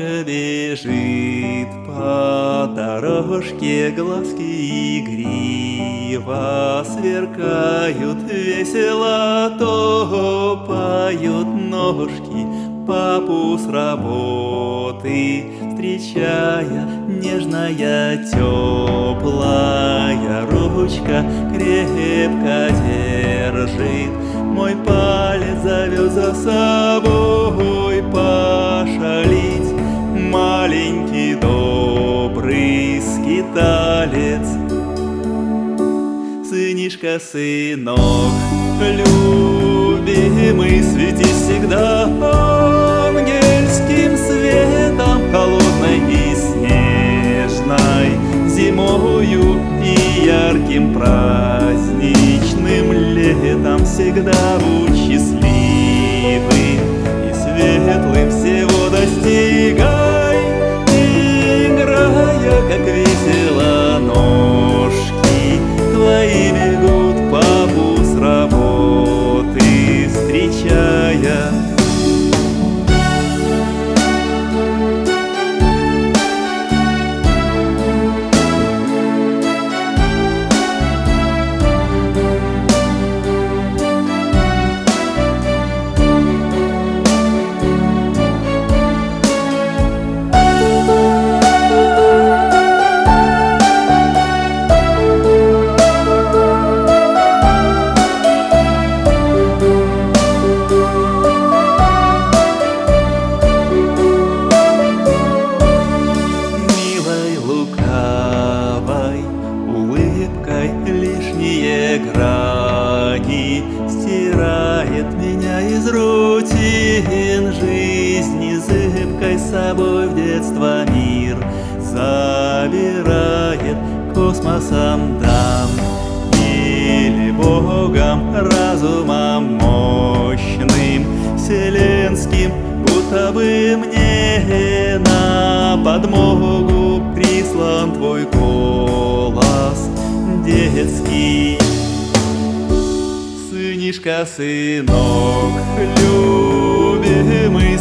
Ромашка бежит по дорожке, глазки игриво сверкают весело, топают ножки. Папу с работы, встречая нежная теплая ручка крепко держит. Мой палец завез за собой пошалить добрый скиталец Сынишка, сынок, любимый, свети всегда ангельским светом холодной и снежной зимою и ярким праздничным летом. Всегда будь счастливым и светлым всего достигай, с собой в детство мир забирает космосом там или Богом разумом мощным вселенским будто бы мне на подмогу прислан твой голос детский. Сынишка, сынок, любимый,